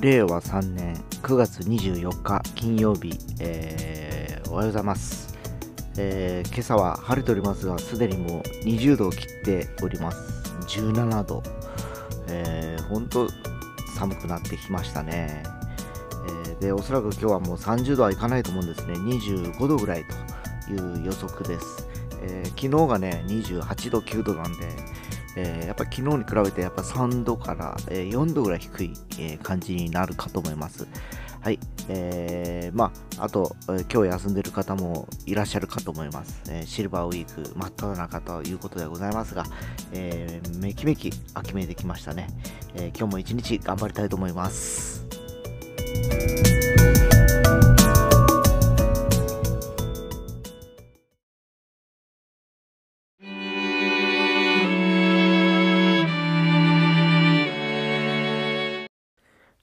令和3年9月24日金曜日、えーおはようございます、えー今朝は晴れておりますがすでにもう20度を切っております。17度、えー、ほんと寒くなってきましたね、えーでおそらく今日はもう30度はいかないと思うんですね。25度ぐらいという予測です、えー昨日がね28度9度なんでえーやっぱ昨日に比べてやっぱ3度から、え4度ぐらい低い、え感じになるかと思います。はい。えーまあ、あと、えー今日休んでる方もいらっしゃるかと思います。えーシルバーウィーク真っ只中ということでございますが、えーめきめき秋めいてきましたね。えー今日も一日頑張りたいと思います。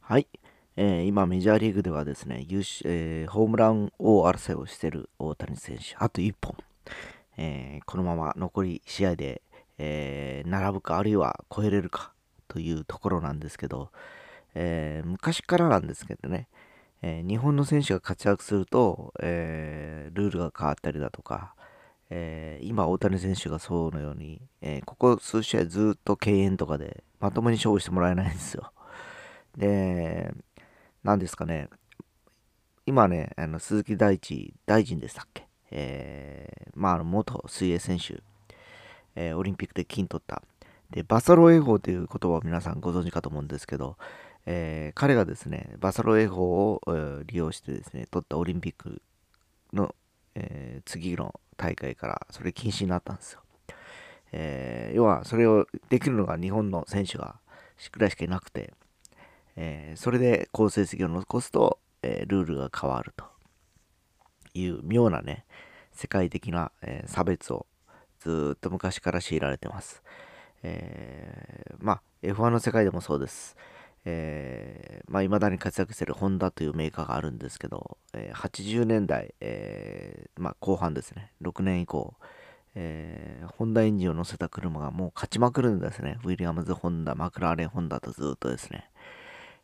はい。えー今、メジャーリーグではですね、優勝えーホームラン王争いをしている大谷選手、あと1本、えーこのまま残り試合で、え並ぶか、あるいは超えれるかというところなんですけど、え昔からなんですけどね、え日本の選手が活躍すると、えルールが変わったりだとか、え今、大谷選手がそうのように、えここ数試合ずっと敬遠とかでまともに勝負してもらえないんですよ。で、何ですかね、今ね、あの鈴木大地、大臣でしたっけ、えーまあ、の元水泳選手、えーオリンピックで金取った。で、バサロ泳法という言葉を皆さんご存知かと思うんですけど、えー彼がですね、バサロ泳法を、えー利用してですね、取ったオリンピックの、えー次の大会からそれ禁止になったんですよ。えー要はそれをできるのが日本の選手がぐらいしかいなくて、えーそれで好成績を残すと、えールールが変わるという妙なね世界的な、えー差別をずっと昔から強いられてます、えーまあ F1 の世界でもそうです。えーまあ、未だに活躍してるホンダというメーカーがあるんですけど、えー80年代、えーまあ、後半ですね、6年以降、えーホンダエンジンを乗せた車がもう勝ちまくるんですね。ウィリアムズ・ホンダ、マクラーレン・ホンダとずっとですね、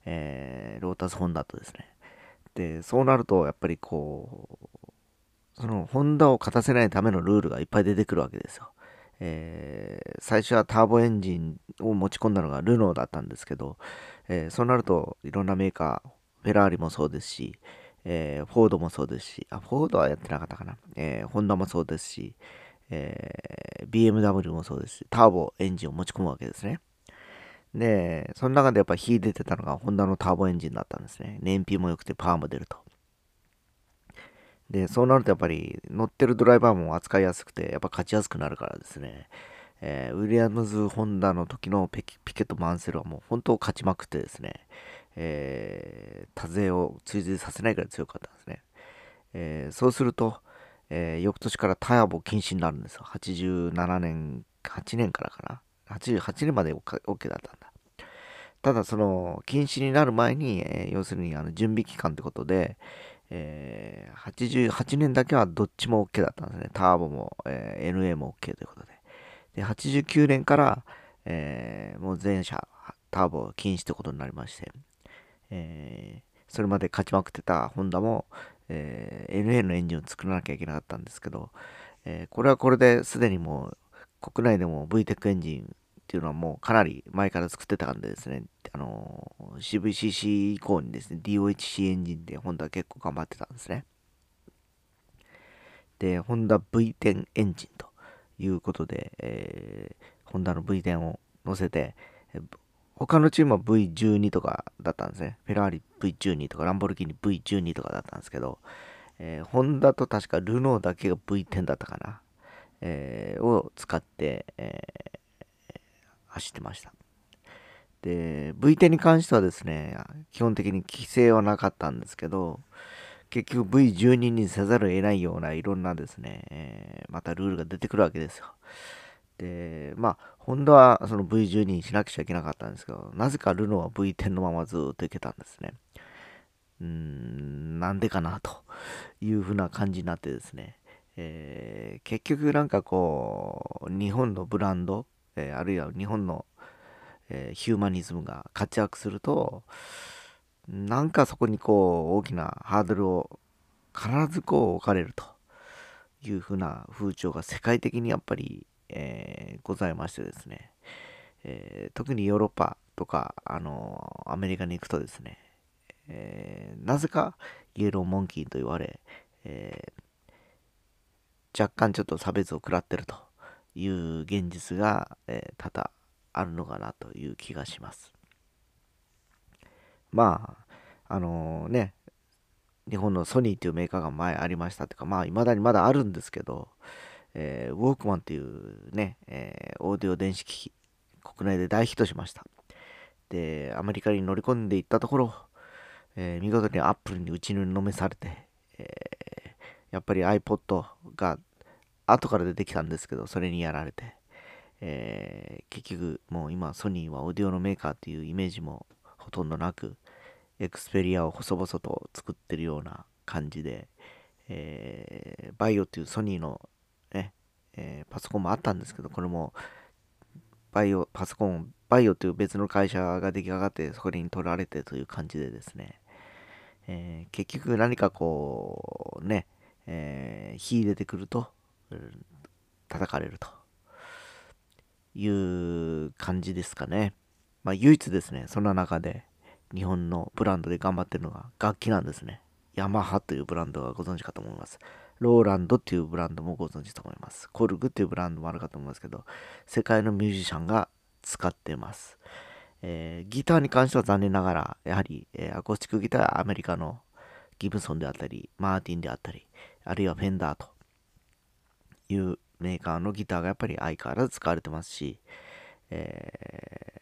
えーロータス・ホンダとですね。で、そうなると、やっぱりこう、そのホンダを勝たせないためのルールがいっぱい出てくるわけですよ。えー最初はターボエンジンを持ち込んだのがルノーだったんですけど、えーそうなるといろんなメーカー、フェラーリもそうですし、えーフォードもそうですし、あ、フォードはやってなかったかな。えーホンダもそうですし、え BMW もそうですし、ターボエンジンを持ち込むわけですね。で、その中でやっぱ火出てたのがホンダのターボエンジンだったんですね。燃費も良くてパワーも出ると。で、そうなるとやっぱり乗ってるドライバーも扱いやすくて、やっぱ勝ちやすくなるからですね。えーウィリアムズ・ホンダの時のピケット・マンセルはもう本当勝ちまくってですね、えー多勢を追随させないくらい強かったんですね。えーそうすると、えー翌年からターボ禁止になるんですよ。87年、8年からかな。88年まで OK だったんだ。ただ、その、禁止になる前に、えー要するにあの準備期間ってことで、えー88年だけはどっちも OK だったんですね。ターボも、えー NA も OK ということで。で、89年から、えーもう全車ターボ禁止ということになりまして、えーそれまで勝ちまくってたホンダも、えー NA のエンジンを作らなきゃいけなかったんですけど、えーこれはこれですでにもう国内でも VTEC エンジンっていうのはもうかなり前から作ってたんでですね、あの CVCC 以降にですね、DOHC エンジンでホンダは結構頑張ってたんですね。で、ホンダ V10 エンジンということで、えーホンダの V10 を乗せて、他のチームは V12 とかだったんですね。フェラーリ V12 とかランボルギーニ V12 とかだったんですけど、えーホンダと確かルノーだけが V10 だったかな、えーを使って、えー走ってました。で、V10 に関してはですね、基本的に規制はなかったんですけど、結局 V12 にせざるを得ないようないろんなですね、えーまたルールが出てくるわけですよ。で、まあ、ホンダはその V12 にしなくちゃいけなかったんですけど、なぜかルノーは V10 のままずっといけたんですね。うーん、なんでかなというふうな感じになってですね、えー結局なんかこう、日本のブランド、えーあるいは日本の、えーヒューマニズムが活躍すると、なんかそこにこう大きなハードルを必ずこう置かれるというふうな風潮が世界的にやっぱり、えー、ございましてですね、えー、特にヨーロッパとか、あのアメリカに行くとですね、えー、なぜかイエローモンキーと言われ、え若干ちょっと差別を食らってると。いう現実が、え多々あるのかなという気がします。まあ、あのね、日本のソニーっていうメーカーが前ありましたっていうか、まあ、未だにまだあるんですけど、えー、ウォークマンっていうね、えー、オーディオ電子機器、国内で大ヒットしました。で、アメリカに乗り込んでいったところ、えー、見事にアップルに打ちのめされて、えやっぱり iPod が後から出てきたんですけど、それにやられて、えー結局もう今ソニーはオーディオのメーカーっていうイメージもほとんどなく、エクスペリアを細々と作ってるような感じで、えー、バイオっていうソニーのね、えー、パソコンもあったんですけど、これもバイオ、パソコン、バイオという別の会社が出来上がって、それに取られてという感じでですね、えー、結局何かこう、ね、えー、火出てくると、叩かれるという感じですかね。まあ唯一ですね、そんな中で日本のブランドで頑張ってるのが楽器なんですね。ヤマハというブランドはご存知かと思います。ローランドっていうブランドもご存知と思います。コルグっていうブランドもあるかと思いますけど、世界のミュージシャンが使ってます。えー、ギターに関しては残念ながら、やはり、えー、アコースティックギターはアメリカのギブソンであったり、マーティンであったり、あるいはフェンダーというメーカーのギターがやっぱり相変わらず使われてますし、え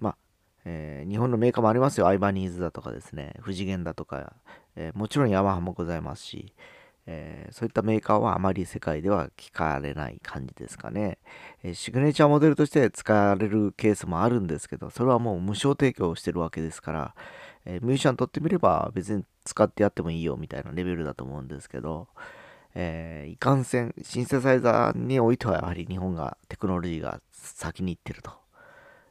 ー、まあ、えー、日本のメーカーもありますよ。アイバニーズだとかですね、富士源だとか、えー、もちろんヤマハもございますし、え、そういったメーカーはあまり世界では聞かれない感じですかね、え、シグネチャーモデルとして使われるケースもあるんですけど、それはもう無償提供してるわけですから、え、ミュージシャンにとってみれば別に使ってやってもいいよみたいなレベルだと思うんですけど、えいかんせん、シンセサイザーにおいてはやはり日本がテクノロジーが先に行ってると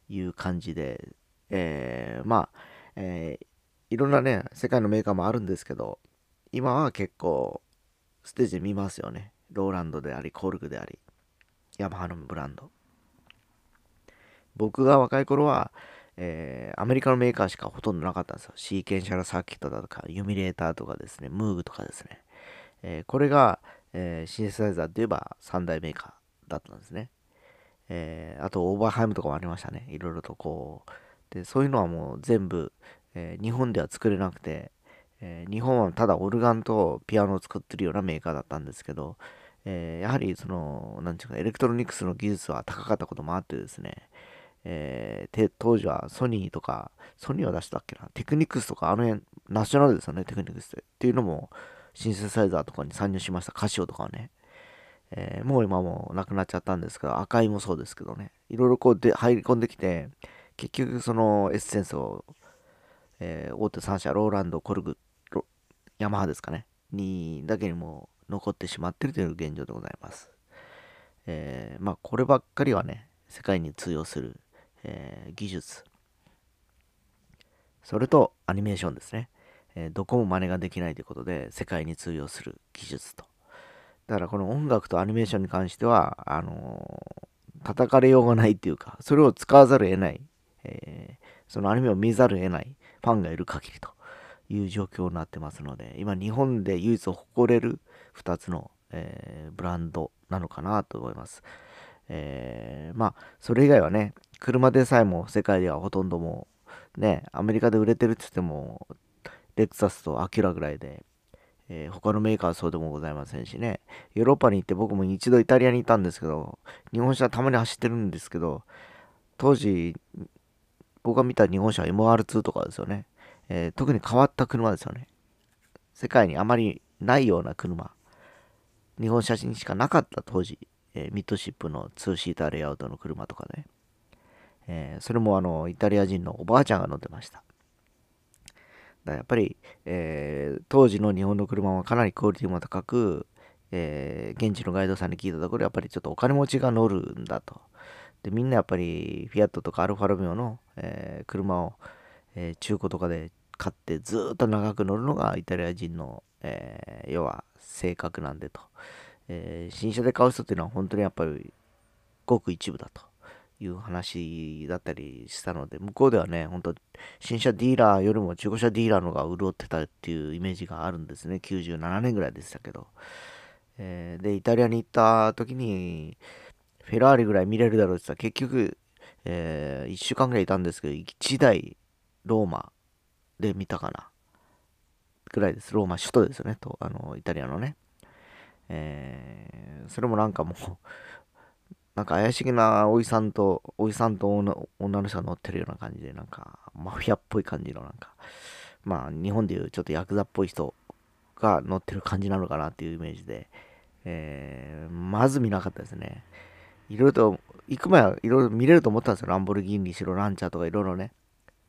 いう感じで、えまあ、えいろんなね、世界のメーカーもあるんですけど、今は結構ステージで見ますよね。ローランドであり、コルグであり、ヤマハのブランド。僕が若い頃は、えー、アメリカのメーカーしかほとんどなかったんですよ。シーケンシャルサーキットだとか、ユミレーターとかですね、ムーグとかですね。え、これが、え、シンセサイザーといえば三大メーカーだったんですね。え、あと、オーバーハイムとかもありましたね。いろいろとこう。で、そういうのはもう全部、え日本では作れなくて、え、日本はただオルガンとピアノを作ってるようなメーカーだったんですけど、え、やはりその、なんていうか、エレクトロニクスの技術は高かったこともあってですね、えー、当時はソニーとか、ソニーは出したっけな、テクニクスとか、あの辺、ナショナルですよね、テクニクスって。っていうのも、シンセサイザーとかに参入しました、カシオとかはね。えー、もう今もなくなっちゃったんですけど、赤いもそうですけどね、いろいろこうで入り込んできて、結局そのエッセンスを、えー、大手3社、ローランド、コルグヤマハですかね、にだけにも残ってしまってるという現状でございます。えー、まあ、こればっかりはね、世界に通用する、え、技術。それとアニメーションですね。えー、どこも真似ができないということで、世界に通用する技術と。だからこの音楽とアニメーションに関しては、あのー、叩かれようがないっていうか、それを使わざるを得ない、えー、そのアニメを見ざるを得ないファンがいる限りという状況になってますので、今日本で唯一誇れる2つの、えー、ブランドなのかなと思います。えー、まあ、それ以外はね、車でさえも世界ではほとんどもう、ね、アメリカで売れてるって言っても、レクサスとアキュラぐらいで、えー、他のメーカーはそうでもございませんしね、ヨーロッパに行って僕も一度イタリアにいたんですけど、日本車たまに走ってるんですけど、当時、僕が見た日本車は MR2 とかですよね。えー、特に変わった車ですよね。世界にあまりないような車。日本写真しかなかった当時、えー、ミッドシップの2シーターレイアウトの車とかね。えー、それもあの、イタリア人のおばあちゃんが乗ってました。だやっぱり、えー、当時の日本の車はかなりクオリティも高く、えー、現地のガイドさんに聞いたところ、やっぱりちょっとお金持ちが乗るんだと。で、みんなやっぱりフィアットとかアルファロメオの、えー、車を、え、中古とかで勝ってずっと長く乗るのがイタリア人の、え、要は性格なんでと、え、新車で買う人っていうのは本当にやっぱりごく一部だという話だったりしたので、向こうではね、本当新車ディーラーよりも中古車ディーラーのが潤ってたっていうイメージがあるんですね。97年ぐらいでしたけど。えー、で、イタリアに行った時に、フェラーリぐらい見れるだろうって言ったら、結局、えー、1週間ぐらいいたんですけど、1台ローマで見たかな。ぐらいです。ローマ首都ですよね。と、あの、イタリアのね。えー、それもなんかもうなんか怪しげなおじさんと、おじさんと女の人が乗ってるような感じで、なんか、マフィアっぽい感じの、なんか、まあ、日本でいうちょっとヤクザっぽい人が乗ってる感じなのかなっていうイメージで、えー、まず見なかったですね。いろいろと、行く前はいろいろ見れると思ったんですよ。ランボルギーニしろ、ランチャーとかいろいろね。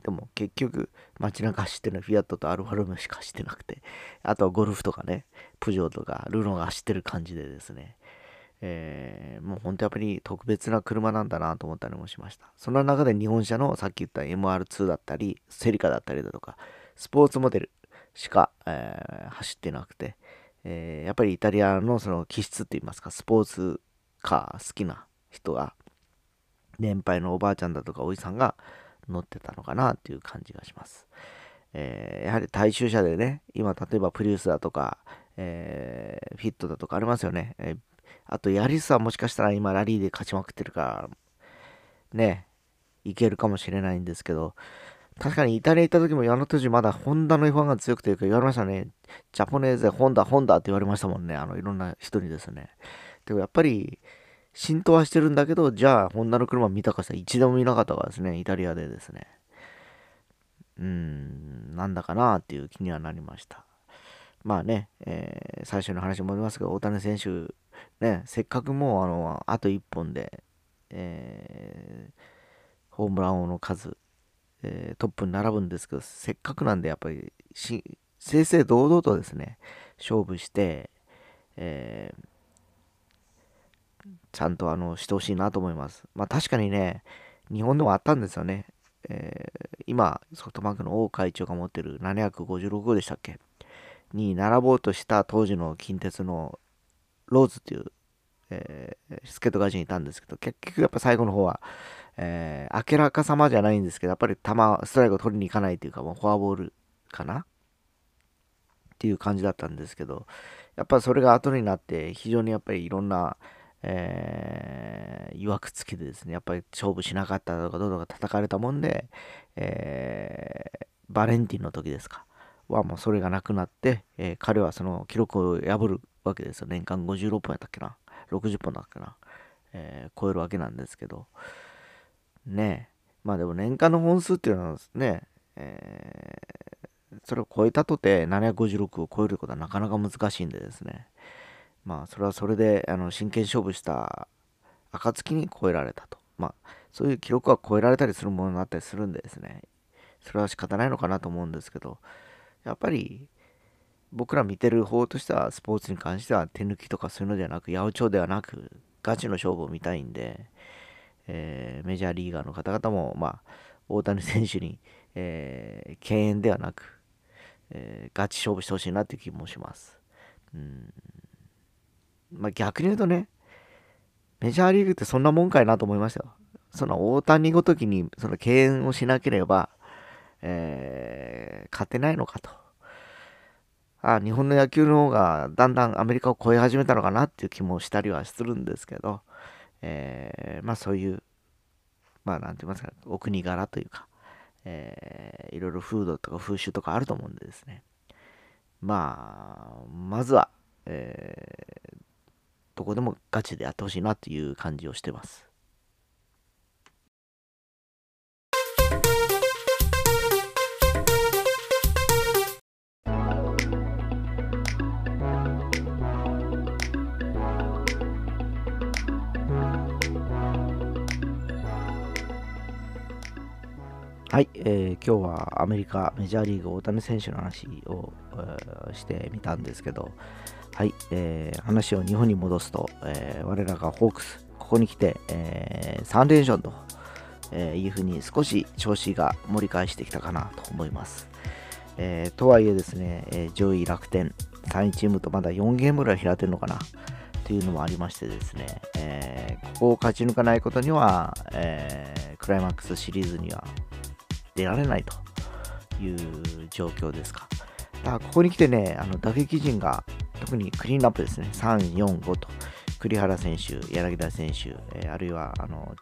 でも結局街中走ってるのフィアットとアルファロメオしか走ってなくて、あとはゴルフとかね、プジョーとかルノが走ってる感じでですね、えー、もう本当やっぱり特別な車なんだなと思ったりもしました。その中で日本車のさっき言った MR2 だったり、セリカだったりだとか、スポーツモデルしか、えー、走ってなくて、えー、やっぱりイタリアのその気質って言いますか、スポーツカー好きな人が、年配のおばあちゃんだとかおじさんが乗ってたのかなっていう感じがします。えー、やはり大衆車でね、今例えばプリウスだとか、えー、フィットだとかありますよね。えー、あと、ヤリスはもしかしたら今ラリーで勝ちまくってるから、ね、いけるかもしれないんですけど、確かにイタリア行った時もあの当時まだホンダの F1 が強くて言われましたね。ジャポネーゼ、ホンダ、ホンダって言われましたもんね。あの、いろんな人にですね。でもやっぱり、浸透はしてるんだけど、じゃあ、ホンダの車見たかしたら一度も見なかったからですね、イタリアでですね。うーん、なんだかなっていう気にはなりました。まあね、えー、最初の話もありますが、大谷選手、ね、せっかくもうあのあと1本で、えー、ホームラン王の数、えー、トップに並ぶんですけど、せっかくなんで、やっぱり正々堂々とですね、勝負して、えー、ちゃんとあのしてほしいなと思います。まあ確かにね、日本でもあったんですよね。えー、今、ソフトバンクの王会長が持ってる756号でしたっけ？に並ぼうとした当時の近鉄のローズっていう、えー、助っ人会社にいたんですけど、結局やっぱ最後の方は、えー、明らかさまじゃないんですけど、やっぱり球、ストライクを取りに行かないというか、もうフォアボールかな？っていう感じだったんですけど、やっぱそれが後になって、非常にやっぱりいろんな、えー、曰くつきでですね、やっぱり勝負しなかったとか、どうとか叩かれたもんで、えー、バレンティンの時ですか？はもうそれがなくなって、えー、彼はその記録を破るわけですよ。年間56本やったっけな。60本だっけな。えー、超えるわけなんですけど。ねえまあでも年間の本数っていうのはね、えー、それを超えたとて756を超えることはなかなか難しいんでですね。まあそれはそれであの真剣勝負した暁に超えられたと。まあそういう記録は超えられたりするものになったりするんでですね。それは仕方ないのかなと思うんですけど、やっぱり僕ら見てる方としてはスポーツに関しては手抜きとかそういうのではなく八百長ではなくガチの勝負を見たいんで、えー、メジャーリーガーの方々も、まあ、大谷選手に、えー、敬遠ではなく、えー、ガチ勝負してほしいなっていう気もします。うんまあ、逆に言うとね、メジャーリーグってそんなもんかいなと思いましたよ。その大谷ごときにその敬遠をしなければ、えー、勝てないのかと。あ日本の野球の方がだんだんアメリカを超え始めたのかなっていう気もしたりはするんですけど、えー、まあそういう、まあなんて言いますか、お国柄というか、えー、いろいろ風土とか風習とかあると思うんでですね。まあ、まずは、えー、どこでもガチでやってほしいなっていう感じをしてます。えー、今日はアメリカメジャーリーグ大谷選手の話を、えー、してみたんですけど、はい、えー、話を日本に戻すと、え、我らがホークス、ここに来て、えー、3連勝と、えいうふうに少し調子が盛り返してきたかなと思います。え、とはいえですね、え、上位楽天3位チームとまだ4ゲームぐらい開てるのかなというのもありましてですね、えー、ここを勝ち抜かないことには、えクライマックスシリーズには出られないという状況ですか。だからここに来てね、あの打撃陣が特にクリーンナップですね、3、4、5と、栗原選手、柳田選手、えー、あるいはあの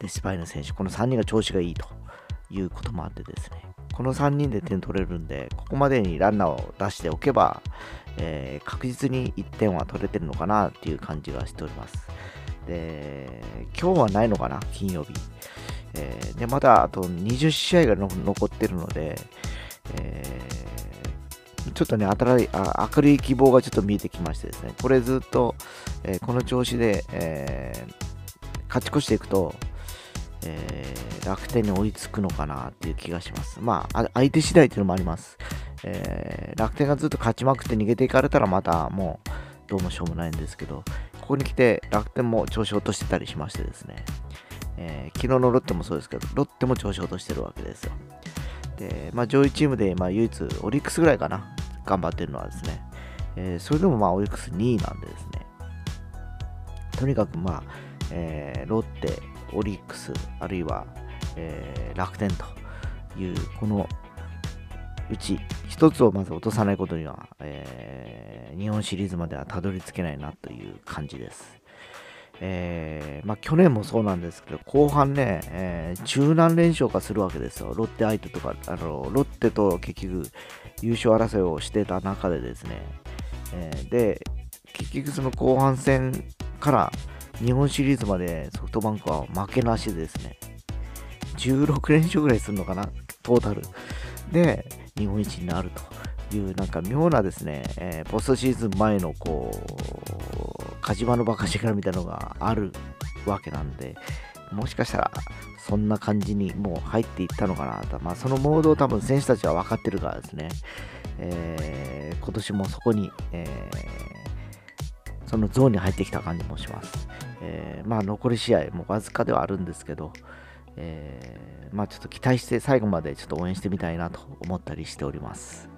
デスパイの選手、この3人が調子がいいということもあってですね、この3人で点取れるんで、ここまでにランナーを出しておけば、えー、確実に1点は取れてるのかなっていう感じがしております。で、今日はないのかな、金曜日。えー、で、まだあと20試合が残ってるので、えー、ちょっとね、新しいあ明るい希望がちょっと見えてきましてですね、これずっと、えー、この調子で、え勝ち越していくと、え楽天に追いつくのかなっていう気がします。まあ、相手次第っていうのもあります。え楽天がずっと勝ちまくって逃げていかれたらまたもうどうもしょうもないんですけど、ここに来て楽天も調子を落としてたりしましてですね、えー、昨日のロッテもそうですけど、ロッテも調子落としてるわけですよ。で、まあ、上位チームで、まあ、唯一、オリックスぐらいかな、頑張ってるのはですね、えー、それでもまあ、オリックス2位なんでですね、とにかくまあ、えー、ロッテ、オリックス、あるいは、えー、楽天という、このうち一つをまず落とさないことには、えー、日本シリーズまではたどり着けないなという感じです。えー、まあ、去年もそうなんですけど、後半ね、えー、中南連勝化するわけですよ。ロッテ相手とか、あのロッテと結局優勝争いをしてた中でですね、えー、で、結局その後半戦から日本シリーズまでソフトバンクは負けなしでですね、16連勝ぐらいするのかな、トータル。で、日本一になるという、なんか妙なですね、えー、ポストシーズン前のこう、火事場のバカ力みたいなのがあるわけなんで、もしかしたらそんな感じにもう入っていったのかなと。まあ、そのモードを多分選手たちは分かってるからですね、えー、今年もそこに、えー、そのゾーンに入ってきた感じもします。えー、まあ、残り試合もわずかではあるんですけど、え、まあ、ちょっと期待して最後までちょっと応援してみたいなと思ったりしております。